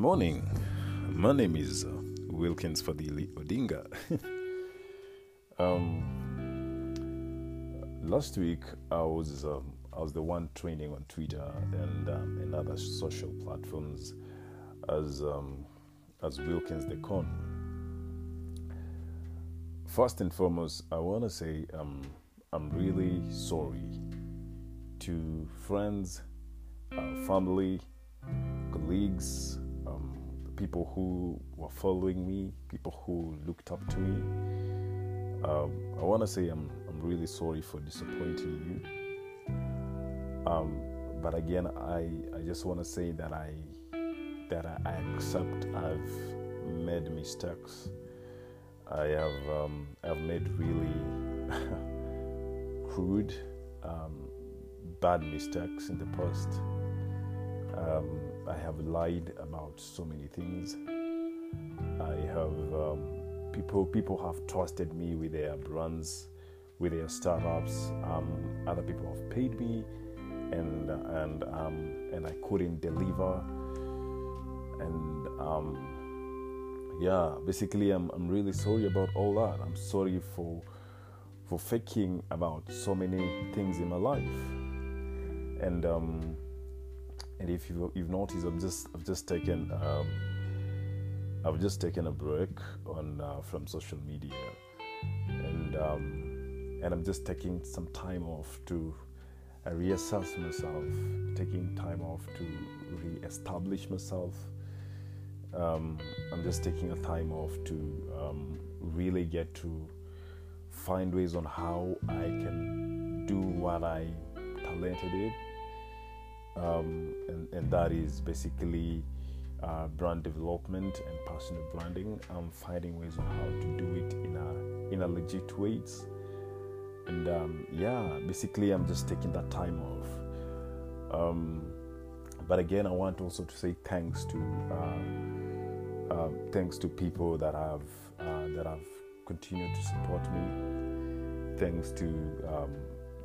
morning. My name is uh, Wilkins Fadhili Odinga. um, last week I was um, I was the one training on Twitter and um, and other social platforms as um, as Wilkins the Con. First and foremost, I want to say um, I'm really sorry to friends, uh, family, colleagues, people who were following me, people who looked up to me. Um, I want to say I'm, I'm really sorry for disappointing you. Um, but again, I, I just want to say that I that I accept I've made mistakes. I have um, I've made really crude, um, bad mistakes in the past. Um, I have lied about so many things. I have um, people people have trusted me with their brands, with their startups. Um, other people have paid me, and and um, and I couldn't deliver. And um, yeah, basically, I'm I'm really sorry about all that. I'm sorry for for faking about so many things in my life, and um, and if you've, you've noticed, I've just I've just taken um, I've just taken a break on uh, from social media, and um, and I'm just taking some time off to uh, reassess myself, taking time off to re-establish myself. Um, I'm just taking a time off to um, really get to find ways on how I can do what I talented in um, and, and, that is basically uh, brand development and personal branding. I'm finding ways on how to do it in a in a legit ways, and um, yeah, basically I'm just taking that time off. Um, but again, I want also to say thanks to uh, uh, thanks to people that have uh, that have continued to support me. Thanks to um,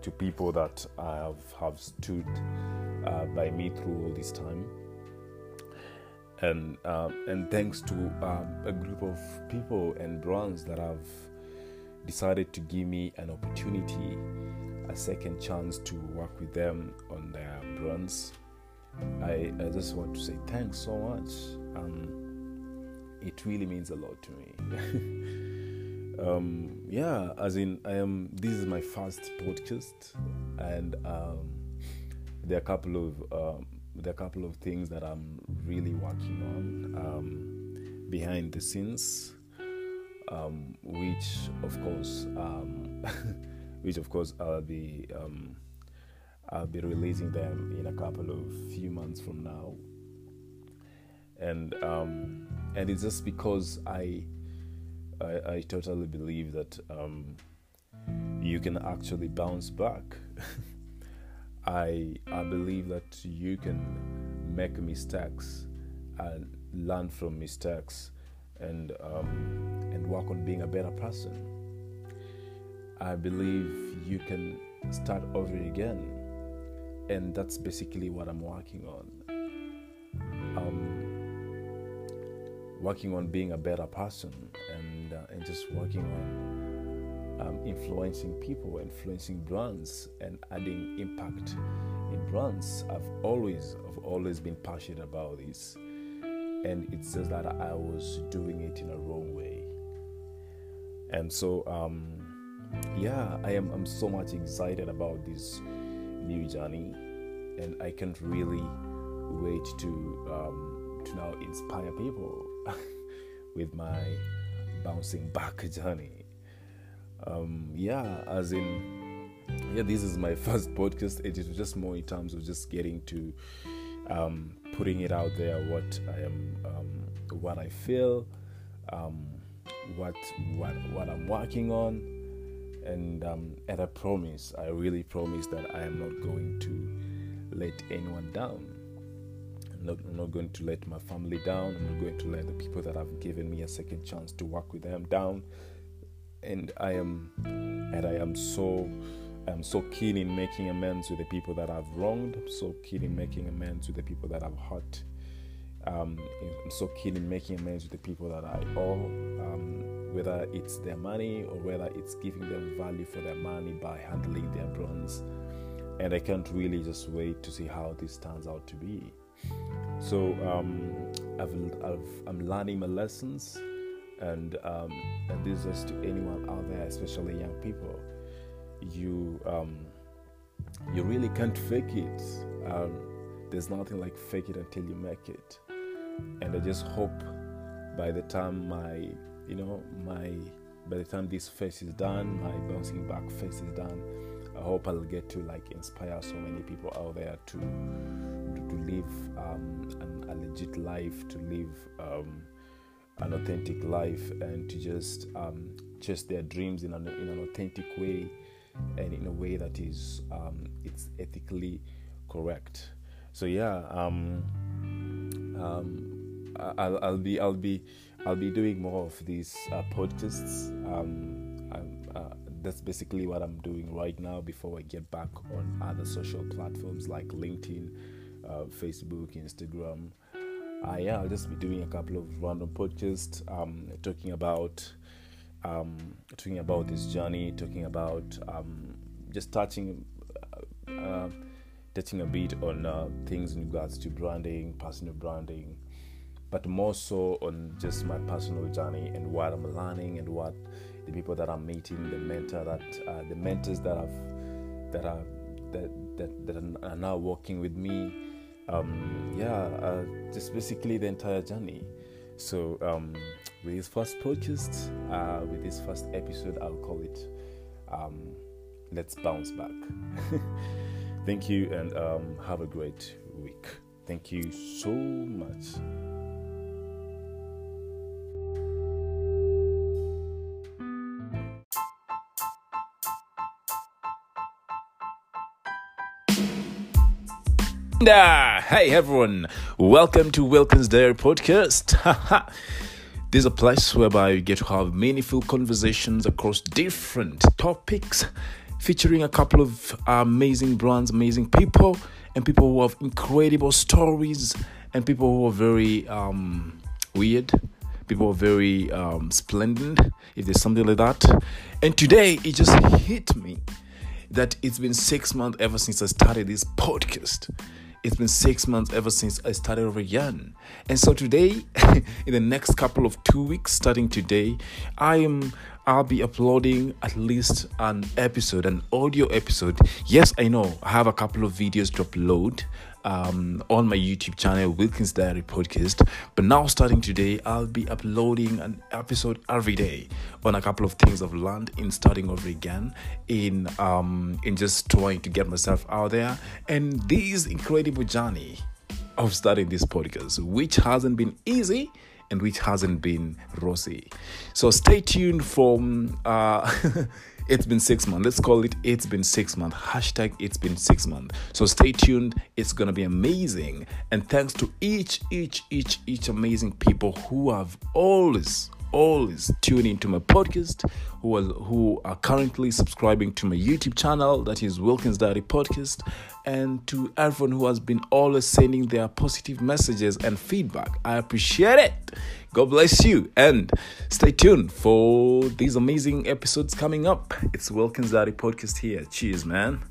to people that have have stood uh, by me through all this time. And uh, and thanks to um, a group of people and brands that have decided to give me an opportunity, a second chance to work with them on their brands. I, I just want to say thanks so much. Um, it really means a lot to me. um, yeah, as in I am. This is my first podcast, and um, there are a couple of um, there are a couple of things that I'm really working on um, behind the scenes, um, which of course, um, which of course I'll be um, I'll be releasing them in a couple of few months from now, and um, and it's just because I I, I totally believe that you can actually bounce back. I I believe that you can make mistakes and learn from mistakes and um, and work on being a better person. I believe you can start over again, and that's basically what I'm working on. Um, working on being a better person and uh, and just working on um, influencing people, influencing brands, and adding impact in brands. I've always, I've always been passionate about this, and it's just that I was doing it in a wrong way. And so, um, yeah, I am. I'm so much excited about this new journey, and I can't really wait to um, to now inspire people with my bouncing back journey um, yeah, as in, yeah, this is my first podcast. It is just more in terms of just getting to um, putting it out there, what I am, um, what I feel, um, what what what I'm working on, and um, and I promise, I really promise that I am not going to let anyone down. I'm not, I'm not going to let my family down. I'm not going to let the people that have given me a second chance to work with them down and I am and I am so I'm so keen in making amends with the people that I've wronged. I'm so keen in making amends with the people that I've hurt. Um, I'm so keen in making amends with the people that I owe, um, whether it's their money or whether it's giving them value for their money by handling their bronze. And I can't really just wait to see how this turns out to be. So um, I've, i am learning my lessons, and um, and this is to anyone out there, especially young people. You um, you really can't fake it. Um, there's nothing like fake it until you make it. And I just hope by the time my, you know, my, by the time this phase is done, my bouncing back phase is done, I hope I'll get to like inspire so many people out there to to, to live um, an, a legit life, to live um, an authentic life, and to just um, chase their dreams in an, in an authentic way and in a way that is um, it's ethically correct. So yeah, um, um, I'll, I'll, be I'll be I'll be doing more of these uh, podcasts. Um, uh, that's basically what I'm doing right now before I get back on other social platforms like LinkedIn, uh, Facebook, Instagram. Uh, yeah, I'll just be doing a couple of random podcasts um, talking about um, talking about this journey, talking about um, just touching, uh, uh, touching a bit on uh, things in regards to branding, personal branding, but more so on just my personal journey and what I'm learning and what the people that I'm meeting, the mentor that uh, the mentors that I've that are that that, that are now working with me. Um, yeah, uh, just basically the entire journey. So um, with this first podcast, uh, with this first episode, I'll call it um, "Let's Bounce Back." Thank you, and um, have a great week. Thank you so much. Ah, hey everyone, welcome to Wilkins Diary Podcast. this is a place whereby you get to have meaningful conversations across different topics, featuring a couple of amazing brands, amazing people, and people who have incredible stories, and people who are very um, weird, people who are very um, splendid, if there's something like that. And today it just hit me that it's been six months ever since I started this podcast it's been six months ever since I started over again. And so today, in the next couple of two weeks, starting today, I am I'll be uploading at least an episode, an audio episode. Yes, I know I have a couple of videos to upload um, on my YouTube channel, Wilkins Diary Podcast. But now, starting today, I'll be uploading an episode every day on a couple of things I've learned in starting over again, in um, in just trying to get myself out there, and this incredible journey of starting this podcast, which hasn't been easy and which hasn't been rosy. So stay tuned for. Uh, It's been six months. Let's call it It's Been Six Months. Hashtag It's Been Six Months. So stay tuned. It's going to be amazing. And thanks to each, each, each, each amazing people who have always, always tuned into my podcast, who are, who are currently subscribing to my YouTube channel, that is Wilkins Diary Podcast, and to everyone who has been always sending their positive messages and feedback. I appreciate it. God bless you and stay tuned for these amazing episodes coming up. It's Wilkins Diary Podcast here. Cheers, man.